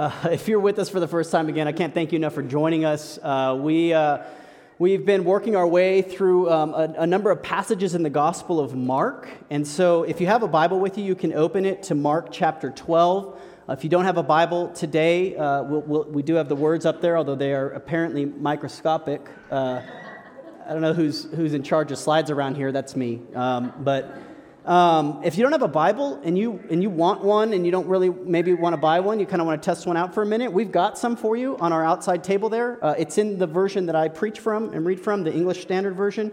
Uh, if you're with us for the first time again, I can't thank you enough for joining us. Uh, we, uh, we've been working our way through um, a, a, number of passages in the Gospel of Mark. And so if you have a Bible with you, you can open it to Mark chapter 12. Uh, if you don't have a Bible today, uh, we'll, we'll, we do have the words up there, although they are apparently microscopic. Uh, I don't know who's, who's in charge of slides around here. That's me. Um, but um, if you don't have a Bible and you, and you want one and you don't really maybe want to buy one, you kind of want to test one out for a minute, we've got some for you on our outside table there. Uh, it's in the version that I preach from and read from, the English Standard Version.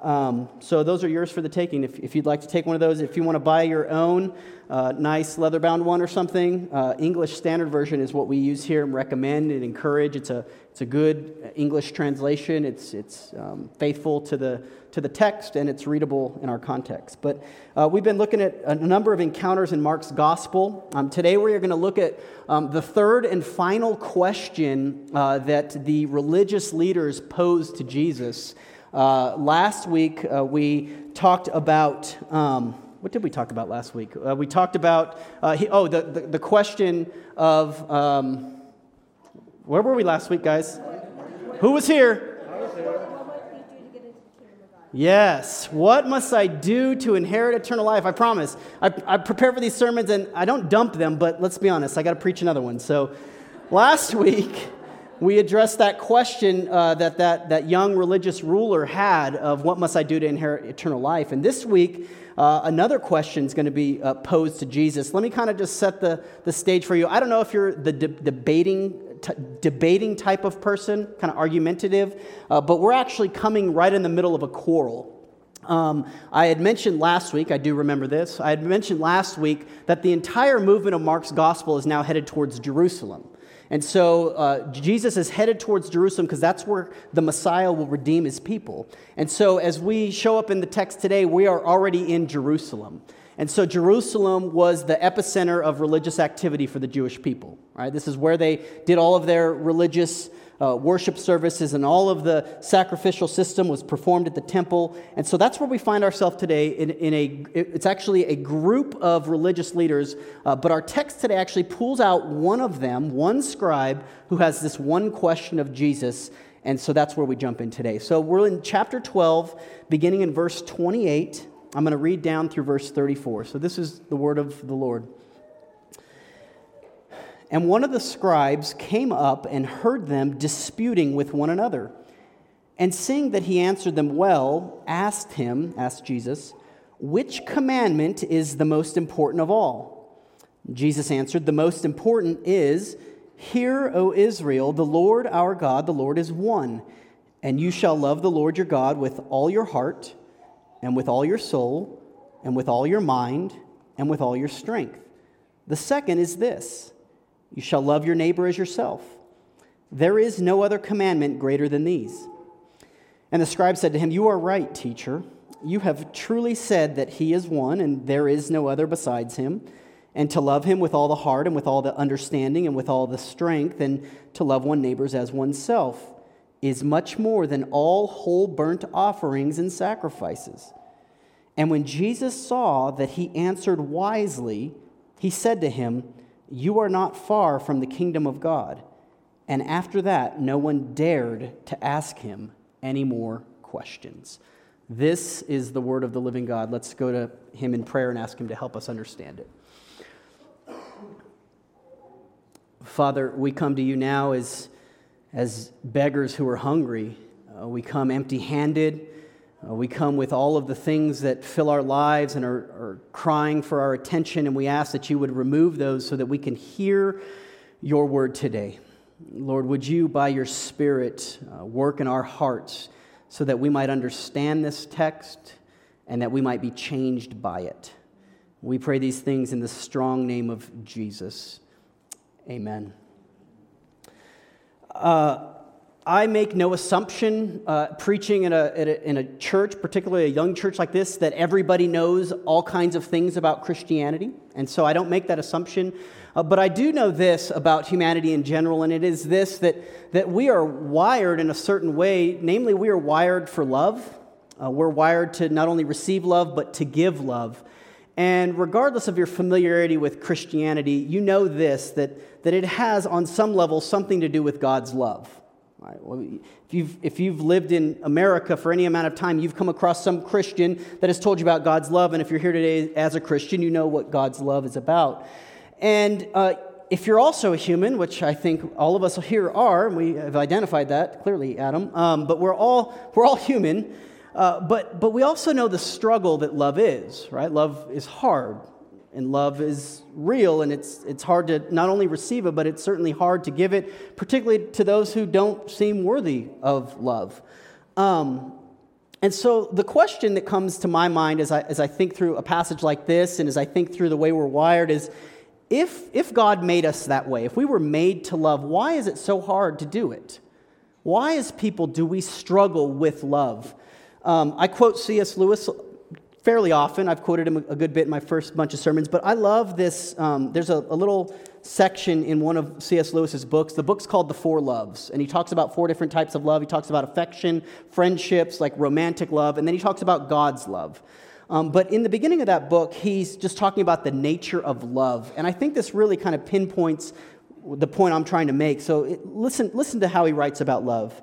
Um, so those are yours for the taking. If, if, you'd like to take one of those, if you want to buy your own uh, nice leather bound one or something, uh, English Standard Version is what we use here and recommend and encourage. It's a, it's a good English translation. It's, it's um, faithful to the, to the text and it's readable in our context. But uh, we've been looking at a number of encounters in Mark's gospel. Um, today we are going to look at um, the third and final question uh, that the religious leaders posed to Jesus. Uh, last week, uh, we talked about. Um, what did we talk about last week? Uh, we talked about, uh, he, oh, the, the, the, question of, um, where were we last week, guys? Who was here? Yes. What must I do to inherit eternal life? I promise. I, I prepare for these sermons and I don't dump them, but let's be honest, I got to preach another one. So last week, we addressed that question uh, that, that that young religious ruler had of what must I do to inherit eternal life. And this week, uh, another question is going to be uh, posed to Jesus. Let me kind of just set the, the stage for you. I don't know if you're the de- debating, t- debating type of person, kind of argumentative, uh, but we're actually coming right in the middle of a quarrel. Um, I had mentioned last week, I do remember this, I had mentioned last week that the entire movement of Mark's gospel is now headed towards Jerusalem. And so uh, Jesus is headed towards Jerusalem because that's where the Messiah will redeem his people. And so as we show up in the text today, we are already in Jerusalem. And so Jerusalem was the epicenter of religious activity for the Jewish people. Right? This is where they did all of their religious uh, worship services and all of the sacrificial system was performed at the temple. And so that's where we find ourselves today in, in a, it's actually a group of religious leaders, uh, but our text today actually pulls out one of them, one scribe, who has this one question of Jesus. And so that's where we jump in today. So we're in chapter 12, beginning in verse 28. I'm going to read down through verse 34. So this is the word of the Lord. And one of the scribes came up and heard them disputing with one another. And seeing that he answered them well, asked him, asked Jesus, which commandment is the most important of all? Jesus answered, The most important is, Hear, O Israel, the Lord our God, the Lord is one. And you shall love the Lord your God with all your heart, and with all your soul, and with all your mind, and with all your strength. The second is this you shall love your neighbor as yourself. There is no other commandment greater than these. And the scribe said to him, You are right, teacher. You have truly said that he is one, and there is no other besides him. And to love him with all the heart, and with all the understanding, and with all the strength, and to love one neighbors as oneself is much more than all whole burnt offerings and sacrifices. And when Jesus saw that he answered wisely, he said to him, you are not far from the kingdom of God. And after that, no one dared to ask him any more questions. This is the word of the living God. Let's go to him in prayer and ask him to help us understand it. Father, we come to you now as, as beggars who are hungry. Uh, we come empty handed. Uh, we come with all of the things that fill our lives and are, are, crying for our attention, and we ask that you would remove those so that we can hear your word today. Lord, would you, by your Spirit, uh, work in our hearts so that we might understand this text and that we might be changed by it? We pray these things in the strong name of Jesus. Amen. Uh, I make no assumption uh, preaching in a, in a, in, a, church, particularly a young church like this, that everybody knows all kinds of things about Christianity. And so I don't make that assumption. Uh, but I do know this about humanity in general, and it is this that, that we are wired in a certain way. Namely, we are wired for love. Uh, we're wired to not only receive love, but to give love. And regardless of your familiarity with Christianity, you know this that, that it has, on some level, something to do with God's love. Right? Well, if, you've, if you've lived in America for any amount of time, you've come across some Christian that has told you about God's love. And if you're here today as a Christian, you know what God's love is about. And uh, if you're also a human, which I think all of us here are, and we have identified that clearly, Adam, um, but we're all, we're all human. Uh, but, but we also know the struggle that love is, right? Love is hard, and love is real, and it's, it's hard to not only receive it, but it's certainly hard to give it, particularly to those who don't seem worthy of love. Um, and so the question that comes to my mind as I, as I think through a passage like this, and as I think through the way we're wired, is if, if God made us that way, if we were made to love, why is it so hard to do it? Why, as people, do we struggle with love? Um, I quote C.S. Lewis fairly often. I've quoted him a good bit in my first bunch of sermons, but I love this. Um, there's a, a, little section in one of C.S. Lewis's books. The book's called The Four Loves, and he talks about four different types of love. He talks about affection, friendships, like romantic love, and then he talks about God's love. Um, but in the beginning of that book, he's just talking about the nature of love. And I think this really kind of pinpoints the point I'm trying to make. So it, listen, listen to how he writes about love.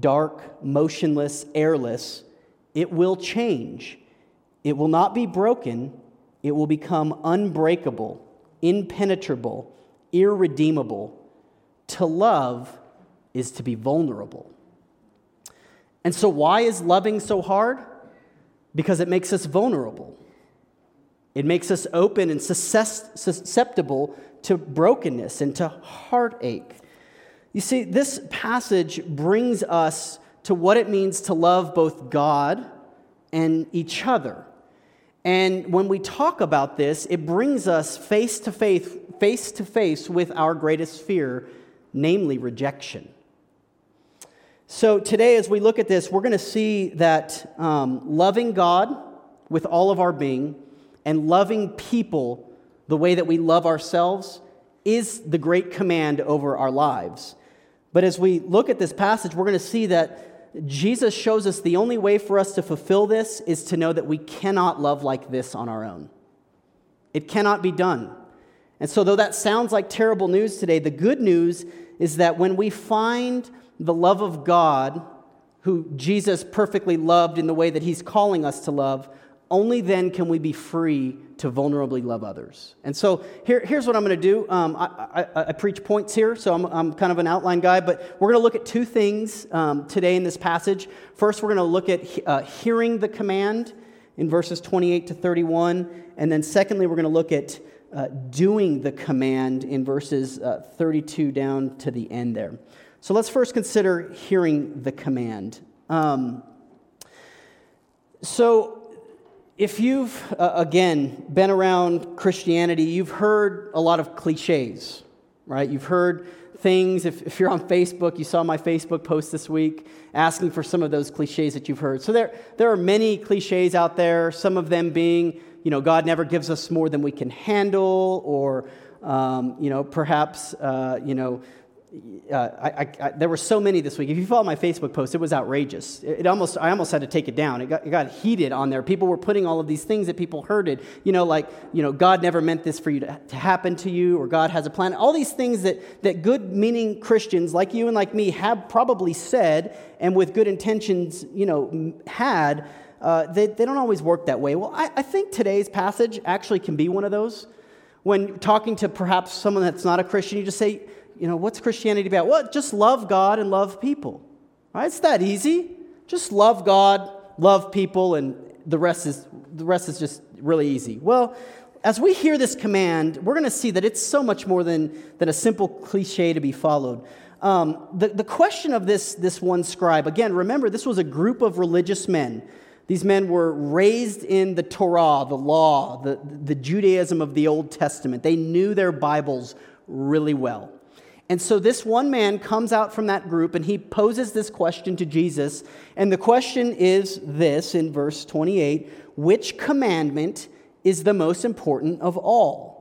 dark, motionless, airless, it will change. It will not be broken, it will become unbreakable, impenetrable, irredeemable. To love is to be vulnerable. And so, why is loving so hard? Because it makes us vulnerable. It makes us open and susceptible to brokenness and to heartache. You see, this passage brings us to what it means to love both God and each other. And when we talk about this, it brings us face to face, face to face with our greatest fear, namely rejection. So today, as we look at this, we're going to see that um, loving God with all of our being and loving people the way that we love ourselves is the great command over our lives. But as we look at this passage, we're going to see that Jesus shows us the only way for us to fulfill this is to know that we cannot love like this on our own. It cannot be done. And so, though that sounds like terrible news today, the good news is that when we find the love of God, who Jesus perfectly loved in the way that he's calling us to love, only then can we be free to vulnerably love others. And so here, here's what I'm going to do. Um, I, I, I, preach points here, so I'm, I'm, kind of an outline guy, but we're going to look at two things um, today in this passage. First, we're going to look at uh, hearing the command in verses 28 to 31. And then, secondly, we're going to look at uh, doing the command in verses uh, 32 down to the end there. So let's first consider hearing the command. Um, so, if you've, uh, again, been around Christianity, you've heard a lot of cliches, right? You've heard things. If, if you're on Facebook, you saw my Facebook post this week asking for some of those cliches that you've heard. So there, there are many cliches out there, some of them being, you know, God never gives us more than we can handle, or, um, you know, perhaps, uh, you know, uh, I, I, there were so many this week. If you follow my Facebook post, it was outrageous. It, it, almost, I almost had to take it down. It got, it got heated on there. People were putting all of these things that people heard it. You know, like, you know, God never meant this for you to, to happen to you, or God has a plan. All these things that, that good meaning Christians like you and like me have probably said and with good intentions, you know, had, uh, they, they don't always work that way. Well, I, I think today's passage actually can be one of those. When talking to perhaps someone that's not a Christian, you just say, you know, what's Christianity about? Well, just love God and love people. Right? It's that easy. Just love God, love people, and the rest is the rest is just really easy. Well, as we hear this command, we're going to see that it's so much more than, than a simple cliche to be followed. Um, the, the question of this, this one scribe, again, remember, this was a group of religious men. These men were raised in the Torah, the law, the, the Judaism of the Old Testament. They knew their Bibles really well. And so this one man comes out from that group and he poses this question to Jesus. And the question is this in verse 28 Which commandment is the most important of all?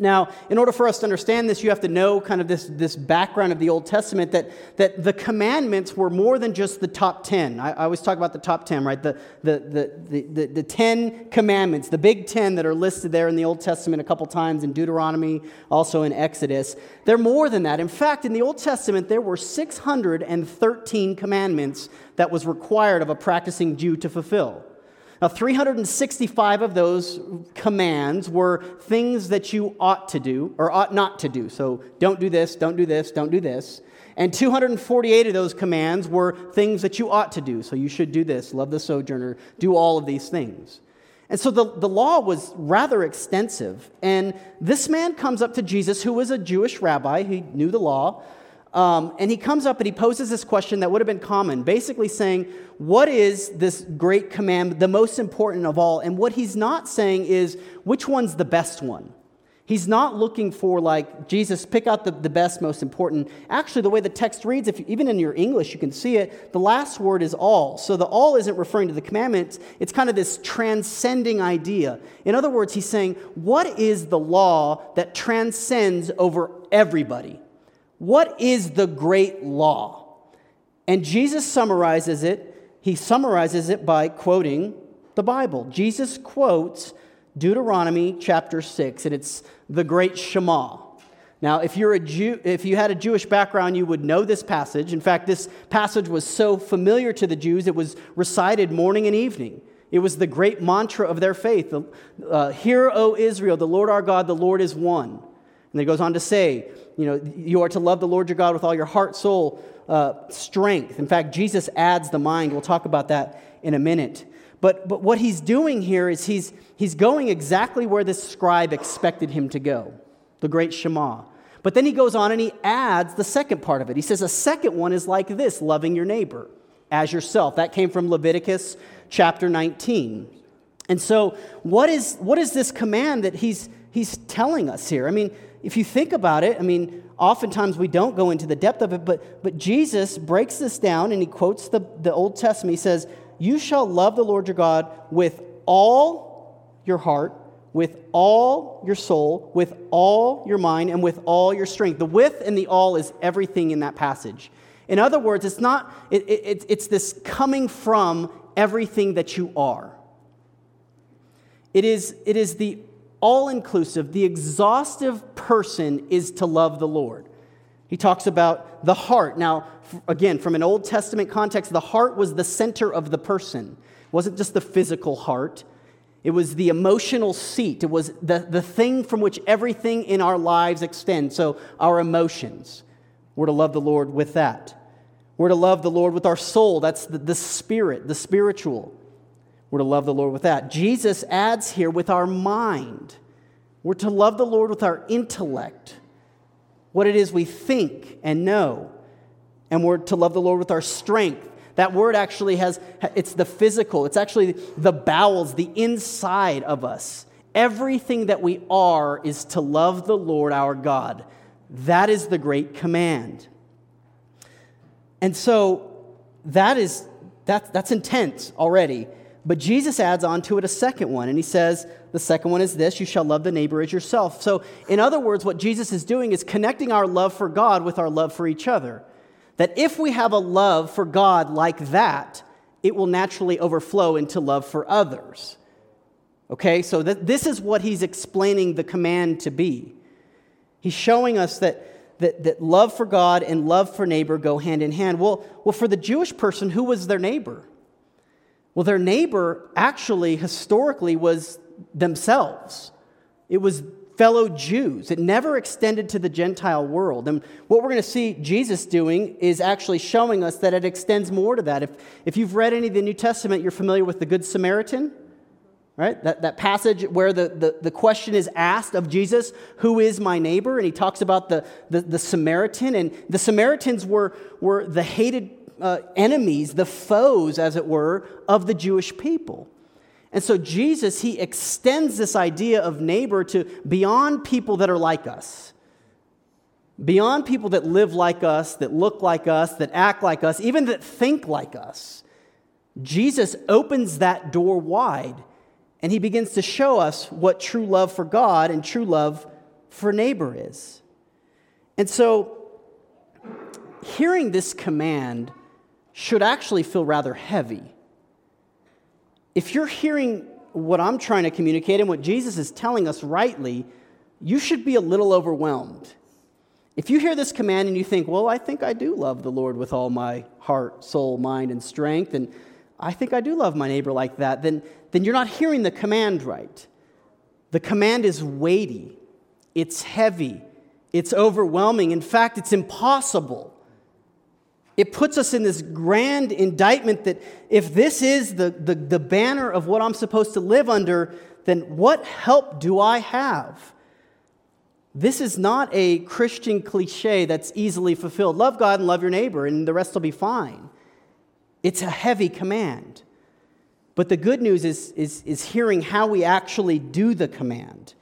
Now, in order for us to understand this, you have to know kind of this, this background of the Old Testament that, that the commandments were more than just the top 10. I, I always talk about the top 10, right? The, the, the, the, the, the 10 commandments, the big 10 that are listed there in the Old Testament a couple times in Deuteronomy, also in Exodus. They're more than that. In fact, in the Old Testament, there were 613 commandments that was required of a practicing Jew to fulfill. Now, 365 of those commands were things that you ought to do or ought not to do. So, don't do this, don't do this, don't do this. And 248 of those commands were things that you ought to do. So, you should do this, love the sojourner, do all of these things. And so the, the law was rather extensive. And this man comes up to Jesus, who was a Jewish rabbi, he knew the law, um, and he comes up and he poses this question that would have been common, basically saying, What is this great command, the most important of all? And what he's not saying is, Which one's the best one? He's not looking for, like, Jesus, pick out the, the best, most important. Actually, the way the text reads, if you, even in your English, you can see it, the last word is all. So the all isn't referring to the commandments, it's kind of this transcending idea. In other words, he's saying, What is the law that transcends over everybody? What is the great law? And Jesus summarizes it. He summarizes it by quoting the Bible. Jesus quotes Deuteronomy chapter 6, and it's the great Shema. Now, if, you're a Jew, if you had a Jewish background, you would know this passage. In fact, this passage was so familiar to the Jews, it was recited morning and evening. It was the great mantra of their faith. Uh, Hear, O Israel, the Lord our God, the Lord is one. And it goes on to say, you know, you are to love the Lord your God with all your heart, soul, uh, strength. In fact, Jesus adds the mind. We'll talk about that in a minute. But, but what he's doing here is he's, he's going exactly where this scribe expected him to go, the great Shema. But then he goes on and he adds the second part of it. He says, a second one is like this loving your neighbor as yourself. That came from Leviticus chapter 19. And so, what is, what is this command that he's, he's telling us here? I mean, if you think about it, I mean, oftentimes we don't go into the depth of it, but, but Jesus breaks this down and he quotes the, the Old Testament. He says, You shall love the Lord your God with all your heart, with all your soul, with all your mind, and with all your strength. The with and the all is everything in that passage. In other words, it's not, it, it, it's this coming from everything that you are. It is, it is the all inclusive, the exhaustive person is to love the Lord. He talks about the heart. Now, again, from an Old Testament context, the heart was the center of the person. It wasn't just the physical heart, it was the emotional seat. It was the, the thing from which everything in our lives extends. So, our emotions. We're to love the Lord with that. We're to love the Lord with our soul. That's the, the spirit, the spiritual. We're to love the Lord with that. Jesus adds here with our mind. We're to love the Lord with our intellect, what it is we think and know. And we're to love the Lord with our strength. That word actually has, it's the physical, it's actually the bowels, the inside of us. Everything that we are is to love the Lord our God. That is the great command. And so that is, that, that's intense already. But Jesus adds on to it a second one, and he says, the second one is this you shall love the neighbor as yourself. So, in other words, what Jesus is doing is connecting our love for God with our love for each other. That if we have a love for God like that, it will naturally overflow into love for others. Okay, so th- this is what he's explaining the command to be. He's showing us that, that, that love for God and love for neighbor go hand in hand. Well, well, for the Jewish person, who was their neighbor? Well, their neighbor actually, historically, was themselves. It was fellow Jews. It never extended to the Gentile world. And what we're going to see Jesus doing is actually showing us that it extends more to that. If, if you've read any of the New Testament, you're familiar with the Good Samaritan, right? That, that passage where the, the, the question is asked of Jesus, Who is my neighbor? And he talks about the, the, the Samaritan. And the Samaritans were, were the hated uh, enemies, the foes, as it were, of the Jewish people. And so Jesus, he extends this idea of neighbor to beyond people that are like us, beyond people that live like us, that look like us, that act like us, even that think like us. Jesus opens that door wide and he begins to show us what true love for God and true love for neighbor is. And so, hearing this command should actually feel rather heavy. If you're hearing what I'm trying to communicate and what Jesus is telling us rightly, you should be a little overwhelmed. If you hear this command and you think, well, I think I do love the Lord with all my heart, soul, mind, and strength, and I think I do love my neighbor like that, then, then you're not hearing the command right. The command is weighty, it's heavy, it's overwhelming. In fact, it's impossible. It puts us in this grand indictment that if this is the, the, the banner of what I'm supposed to live under, then what help do I have? This is not a Christian cliche that's easily fulfilled. Love God and love your neighbor, and the rest will be fine. It's a heavy command. But the good news is, is, is hearing how we actually do the command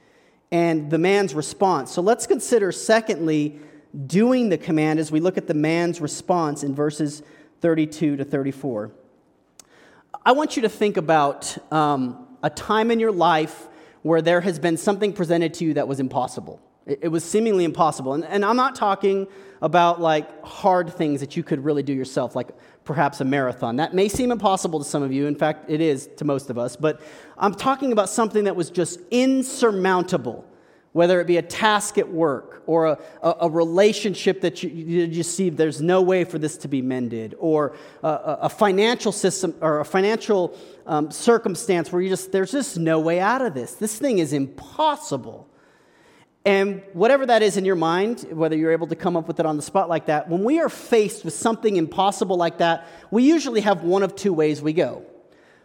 and the man's response. So let's consider, secondly, doing the command as we look at the man's response in verses 32 to 34. I want you to think about um, a time in your life where there has been something presented to you that was impossible. It, it was seemingly impossible. And, and I'm not talking about like hard things that you could really do yourself, like perhaps a marathon. That may seem impossible to some of you. In fact, it is to most of us. But I'm talking about something that was just insurmountable, whether it be a task at work or a, a, a relationship that you, you, see there's no way for this to be mended, or a, a financial system or a financial um, circumstance where you just, there's just no way out of this. This thing is impossible. And whatever that is in your mind, whether you're able to come up with it on the spot like that, when we are faced with something impossible like that, we usually have one of two ways we go.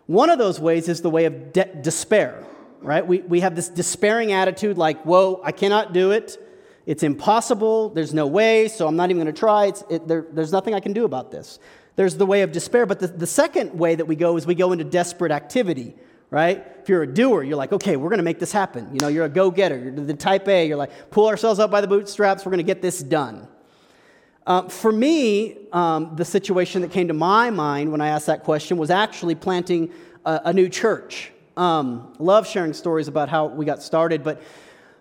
One of those ways is the way of de- despair, right? We, we have this despairing attitude like, whoa, I cannot do it. It's impossible. There's no way, so I'm not even going to try. It, there, there's nothing I can do about this. There's the way of despair. But the, the second way that we go is we go into desperate activity right? If you're a doer, you're like, okay, we're going to make this happen. You know, you're a go getter. You're the type A. You're like, pull ourselves up by the bootstraps. We're going to get this done. Uh, for me, um, the situation that came to my mind when I asked that question was actually planting a, a new church. Um, love sharing stories about how we got started, but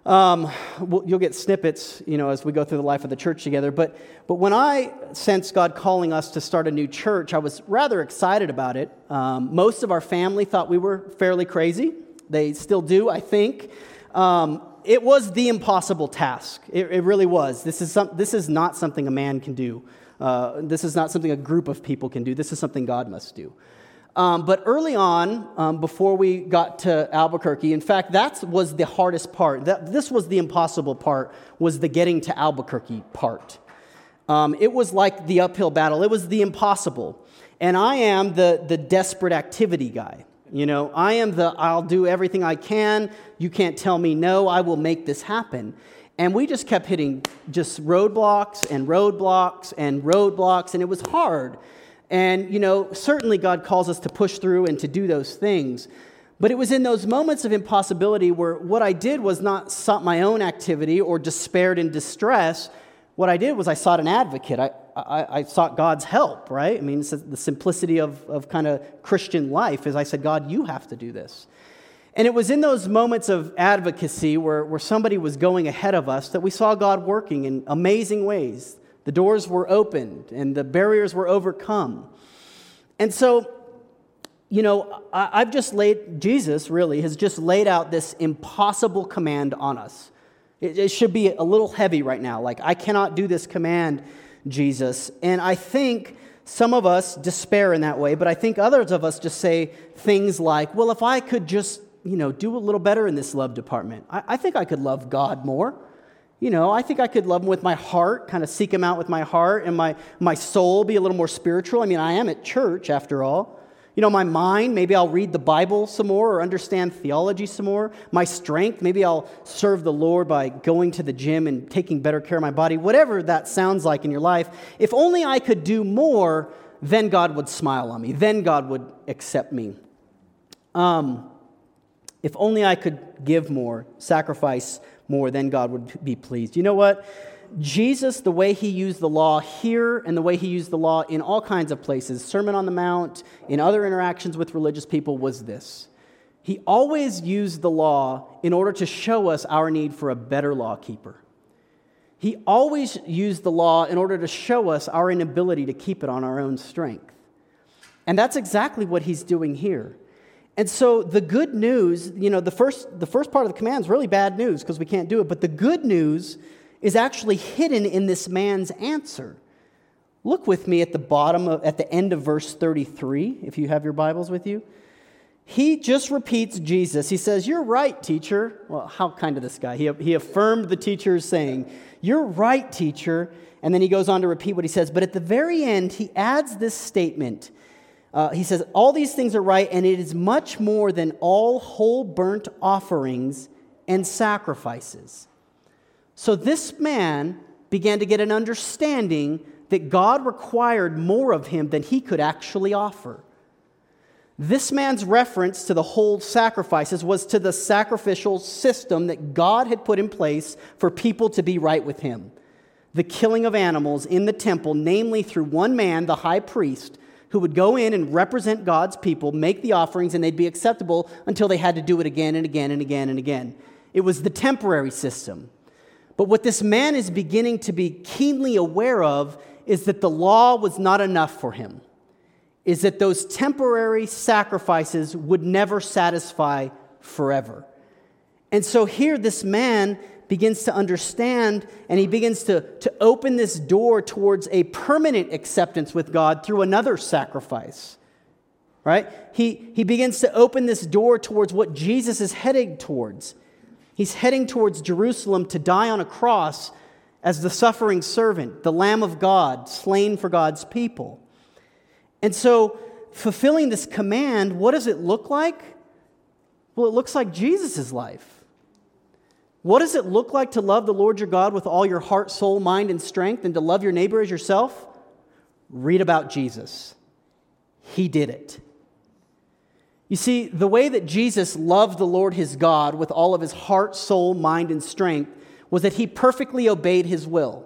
um, we'll, you'll get snippets, you know, as we go through the life of the church together. But, but when I sensed God calling us to start a new church, I was rather excited about it. Um, most of our family thought we were fairly crazy. They still do, I think. Um, it was the impossible task. It, it really was. This is, some, this is not something a man can do. Uh, this is not something a group of people can do. This is something God must do. Um, but early on, um, before we got to Albuquerque, in fact, that was the hardest part. That, this was the impossible part, was the getting to Albuquerque part. Um, it was like the uphill battle. It was the impossible. And I am the, the desperate activity guy. You know, I am the I'll do everything I can. You can't tell me no. I will make this happen. And we just kept hitting just roadblocks and roadblocks and roadblocks, and it was hard. And, you know, certainly God calls us to push through and to do those things. But it was in those moments of impossibility where what I did was not sought my own activity or despaired in distress. What I did was I sought an advocate. I, I, I sought God's help, right? I mean, it's the simplicity of, of kind of Christian life is I said, God, you have to do this. And it was in those moments of advocacy where, where somebody was going ahead of us that we saw God working in amazing ways. The doors were opened and the barriers were overcome. And so, you know, I've just laid, Jesus really has just laid out this impossible command on us. It, should be a little heavy right now. Like, I cannot do this command, Jesus. And I think some of us despair in that way, but I think others of us just say things like, well, if I could just, you know, do a little better in this love department, I, I think I could love God more you know, I think I could love him with my heart, kind of seek him out with my heart, and my, my soul be a little more spiritual. I mean, I am at church after all. You know, my mind, maybe I'll read the Bible some more or understand theology some more. My strength, maybe I'll serve the Lord by going to the gym and taking better care of my body. Whatever that sounds like in your life, if only I could do more, then God would smile on me. Then God would accept me. Um, if only I could give more, sacrifice more, then God would be pleased. You know what? Jesus, the way he used the law here and the way he used the law in all kinds of places, Sermon on the Mount, in other interactions with religious people, was this. He always used the law in order to show us our need for a better law keeper. He always used the law in order to show us our inability to keep it on our own strength. And that's exactly what he's doing here. And so the good news, you know, the first, the first part of the command is really bad news because we can't do it. But the good news is actually hidden in this man's answer. Look with me at the bottom, of, at the end of verse 33, if you have your Bibles with you. He just repeats Jesus. He says, You're right, teacher. Well, how kind of this guy. He, he affirmed the teacher's saying, You're right, teacher. And then he goes on to repeat what he says. But at the very end, he adds this statement. Uh, he says, All these things are right, and it is much more than all whole burnt offerings and sacrifices. So this man began to get an understanding that God required more of him than he could actually offer. This man's reference to the whole sacrifices was to the sacrificial system that God had put in place for people to be right with him. The killing of animals in the temple, namely through one man, the high priest, who would go in and represent God's people, make the offerings, and they'd be acceptable until they had to do it again and again and again and again. It was the temporary system. But what this man is beginning to be keenly aware of is that the law was not enough for him, is that those temporary sacrifices would never satisfy forever. And so here, this man begins to understand and he begins to, to open this door towards a permanent acceptance with God through another sacrifice. Right? He, he begins to open this door towards what Jesus is heading towards. He's heading towards Jerusalem to die on a cross as the suffering servant, the Lamb of God, slain for God's people. And so, fulfilling this command, what does it look like? Well, it looks like Jesus' life. What does it look like to love the Lord your God with all your heart, soul, mind, and strength, and to love your neighbor as yourself? Read about Jesus. He did it. You see, the way that Jesus loved the Lord his God with all of his heart, soul, mind, and strength was that he perfectly obeyed his will.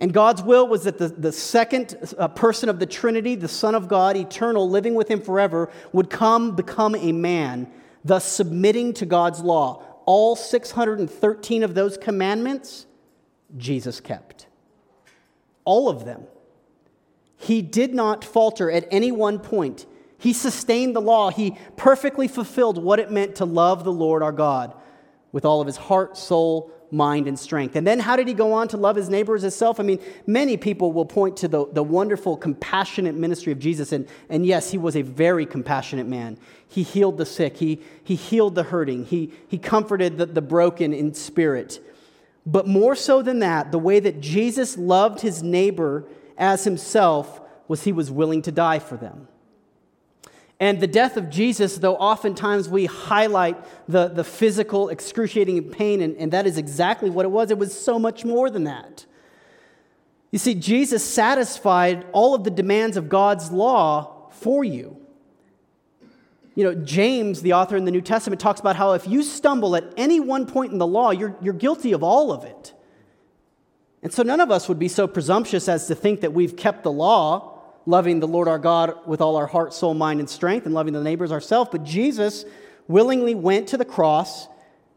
And God's will was that the, the second uh, person of the Trinity, the Son of God, eternal, living with him forever, would come become a man, thus submitting to God's law. All 613 of those commandments, Jesus kept. All of them. He did not falter at any one point. He sustained the law. He perfectly fulfilled what it meant to love the Lord our God with all of his heart, soul, mind, and strength. And then how did he go on to love his neighbor as himself? I mean, many people will point to the, the wonderful, compassionate ministry of Jesus. And, and yes, he was a very compassionate man. He healed the sick, he, he healed the hurting, he, he comforted the, the broken in spirit. But more so than that, the way that Jesus loved his neighbor as himself was he was willing to die for them. And the death of Jesus, though oftentimes we highlight the, the physical, excruciating pain, and, and that is exactly what it was, it was so much more than that. You see, Jesus satisfied all of the demands of God's law for you. You know, James, the author in the New Testament, talks about how if you stumble at any one point in the law, you're, you're guilty of all of it. And so none of us would be so presumptuous as to think that we've kept the law loving the Lord our God with all our heart, soul, mind, and strength, and loving the neighbors ourselves. But Jesus willingly went to the cross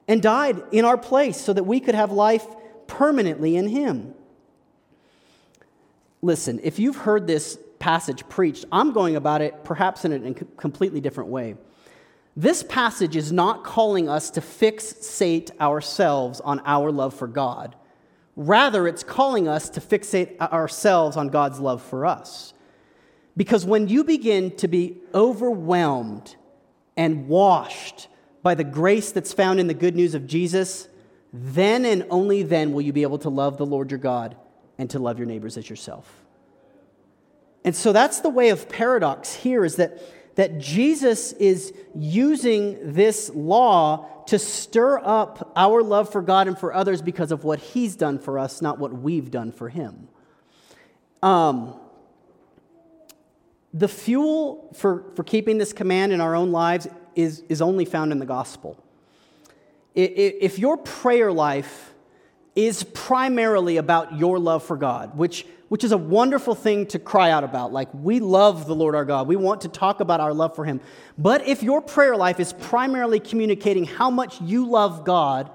and died in our place so that we could have life permanently in Him. Listen, if you've heard this passage preached, I'm going about it perhaps in a completely different way. This passage is not calling us to fixate ourselves on our love for God. Rather, it's calling us to fixate ourselves on God's love for us. Because when you begin to be overwhelmed and washed by the grace that's found in the good news of Jesus, then and only then will you be able to love the Lord your God and to love your neighbors as yourself. And so that's the way of paradox here is that, that Jesus is using this law to stir up our love for God and for others because of what he's done for us, not what we've done for him. Um, the fuel for, for keeping this command in our own lives is, is only found in the gospel. If your prayer life is primarily about your love for God, which, which is a wonderful thing to cry out about, like we love the Lord our God, we want to talk about our love for Him. But if your prayer life is primarily communicating how much you love God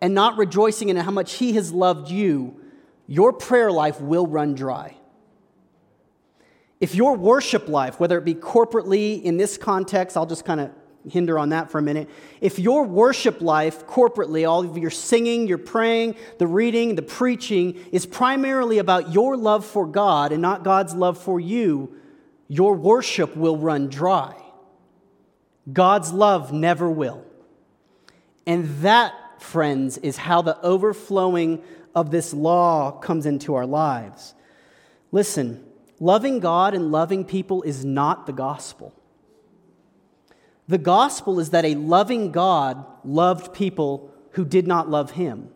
and not rejoicing in how much He has loved you, your prayer life will run dry. If your worship life, whether it be corporately in this context, I'll just kind of hinder on that for a minute. If your worship life corporately, all of your singing, your praying, the reading, the preaching, is primarily about your love for God and not God's love for you, your worship will run dry. God's love never will. And that, friends, is how the overflowing of this law comes into our lives. Listen, Loving God and loving people is not the gospel. The gospel is that a loving God loved people who did not love him.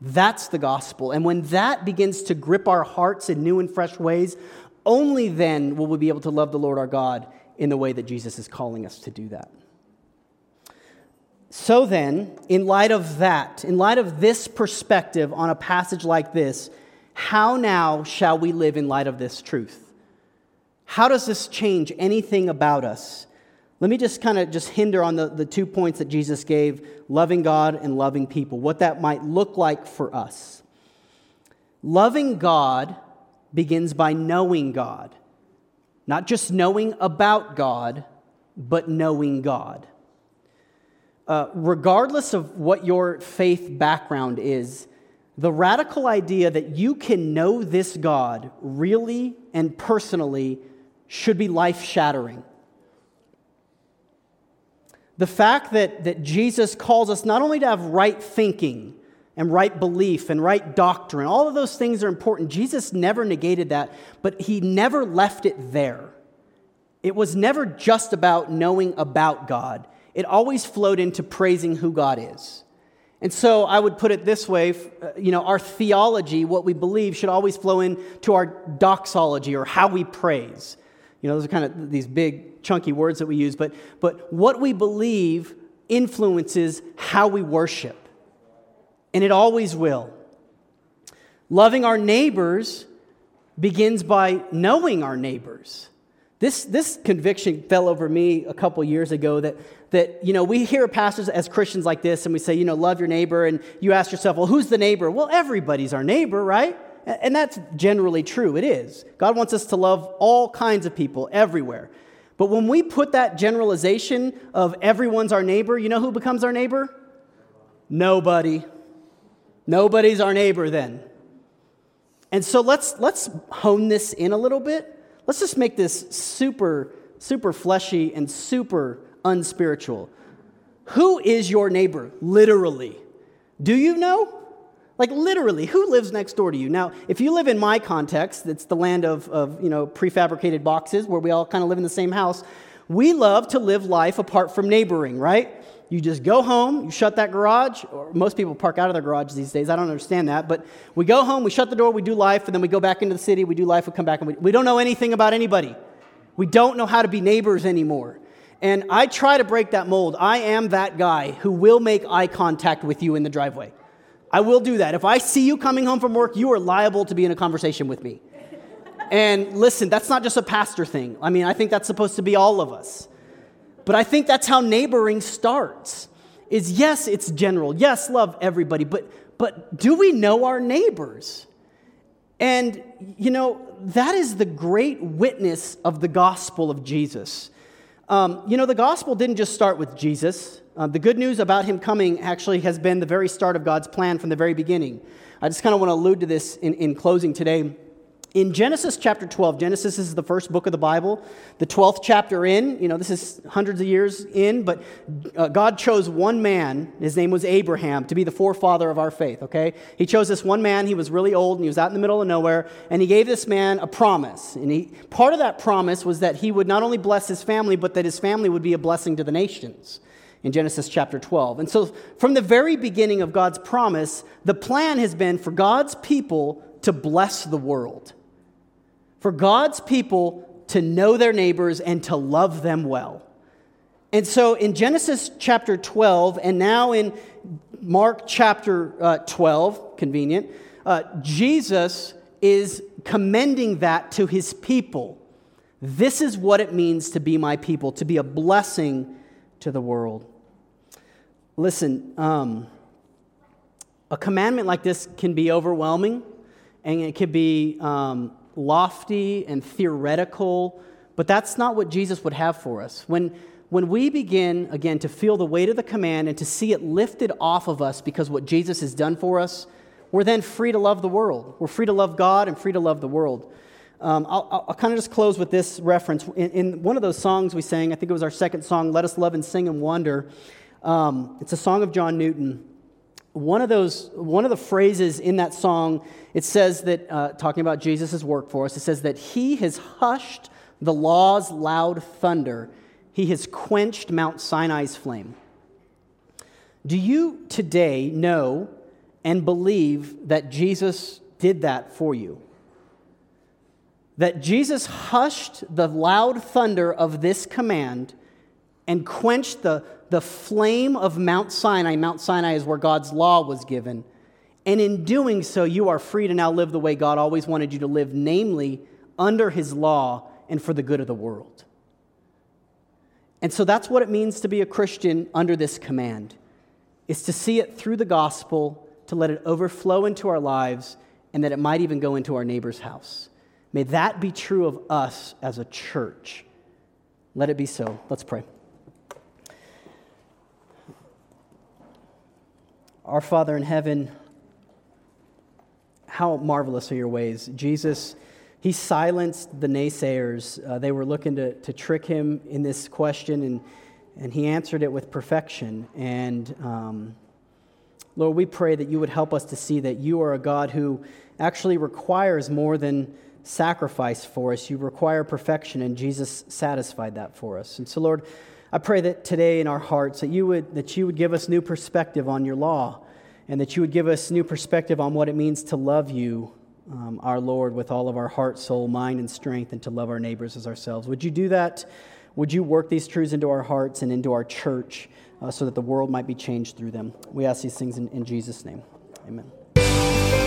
That's the gospel. And when that begins to grip our hearts in new and fresh ways, only then will we be able to love the Lord our God in the way that Jesus is calling us to do that. So then, in light of that, in light of this perspective on a passage like this, how now shall we live in light of this truth? How does this change anything about us? Let me just kind of just hinder on the, the two points that Jesus gave loving God and loving people, what that might look like for us. Loving God begins by knowing God, not just knowing about God, but knowing God. Uh, regardless of what your faith background is, the radical idea that you can know this God really and personally should be life shattering. The fact that, that Jesus calls us not only to have right thinking and right belief and right doctrine, all of those things are important. Jesus never negated that, but he never left it there. It was never just about knowing about God, it always flowed into praising who God is. And so I would put it this way uh, you know, our theology, what we believe, should always flow into our doxology or how we praise. You know, those are kind of these big, chunky words that we use, but, but what we believe influences how we worship. And it always will. Loving our neighbors begins by knowing our neighbors. This, this conviction fell over me a couple years ago that, that, you know, we hear pastors as Christians like this and we say, you know, love your neighbor. And you ask yourself, well, who's the neighbor? Well, everybody's our neighbor, right? And that's generally true. It is. God wants us to love all kinds of people everywhere. But when we put that generalization of everyone's our neighbor, you know who becomes our neighbor? Nobody. Nobody's our neighbor then. And so let's, let's hone this in a little bit Let's just make this super, super fleshy and super unspiritual. Who is your neighbor, literally? Do you know? Like literally, who lives next door to you? Now, if you live in my context, it's the land of, of you know, prefabricated boxes where we all kind of live in the same house. We love to live life apart from neighboring, right? You just go home, you shut that garage, or most people park out of their garage these days. I don't understand that. But we go home, we shut the door, we do life, and then we go back into the city, we do life, we come back, and we, we don't know anything about anybody. We don't know how to be neighbors anymore. And I try to break that mold. I am that guy who will make eye contact with you in the driveway. I will do that. If I see you coming home from work, you are liable to be in a conversation with me. And listen, that's not just a pastor thing. I mean, I think that's supposed to be all of us. But I think that's how neighboring starts. Is yes, it's general. Yes, love everybody, but but do we know our neighbors? And you know, that is the great witness of the gospel of Jesus. Um, you know, the gospel didn't just start with Jesus. Uh, the good news about him coming actually has been the very start of God's plan from the very beginning. I just kind of want to allude to this in, in closing today. In Genesis chapter 12, Genesis is the first book of the Bible, the 12th chapter in. You know, this is hundreds of years in, but uh, God chose one man, his name was Abraham, to be the forefather of our faith, okay? He chose this one man, he was really old and he was out in the middle of nowhere, and he gave this man a promise. And he, part of that promise was that he would not only bless his family, but that his family would be a blessing to the nations in Genesis chapter 12. And so, from the very beginning of God's promise, the plan has been for God's people to bless the world for God's people to know their neighbors and to love them well. And so in Genesis chapter 12, and now in Mark chapter uh, 12, convenient, uh, Jesus is commending that to his people. This is what it means to be my people, to be a blessing to the world. Listen, um, a commandment like this can be overwhelming and it could be um, lofty and theoretical, but that's not what Jesus would have for us. When, when we begin, again, to feel the weight of the command and to see it lifted off of us because what Jesus has done for us, we're then free to love the world. We're free to love God and free to love the world. Um, I'll, I'll, kind of just close with this reference. In, in, one of those songs we sang, I think it was our second song, Let Us Love and Sing and Wonder. Um, it's a song of John Newton. One of those, one of the phrases in that song, it says that, uh, talking about Jesus' work for us, it says that he has hushed the law's loud thunder. He has quenched Mount Sinai's flame. Do you today know and believe that Jesus did that for you? That Jesus hushed the loud thunder of this command and quenched the, the flame of Mount Sinai. Mount Sinai is where God's law was given. And in doing so, you are free to now live the way God always wanted you to live, namely under his law and for the good of the world. And so that's what it means to be a Christian under this command. Is to see it through the gospel, to let it overflow into our lives, and that it might even go into our neighbor's house. May that be true of us as a church. Let it be so. Let's pray. Our Father in heaven, how marvelous are your ways. Jesus, he silenced the naysayers. Uh, they were looking to, to trick him in this question, and, and he answered it with perfection. And um, Lord, we pray that you would help us to see that you are a God who actually requires more than sacrifice for us. You require perfection, and Jesus satisfied that for us. And so, Lord, I pray that today in our hearts that you would, that you would give us new perspective on your law and that you would give us new perspective on what it means to love you, um, our Lord, with all of our heart, soul, mind, and strength, and to love our neighbors as ourselves. Would you do that? Would you work these truths into our hearts and into our church uh, so that the world might be changed through them? We ask these things in, in Jesus' name. Amen.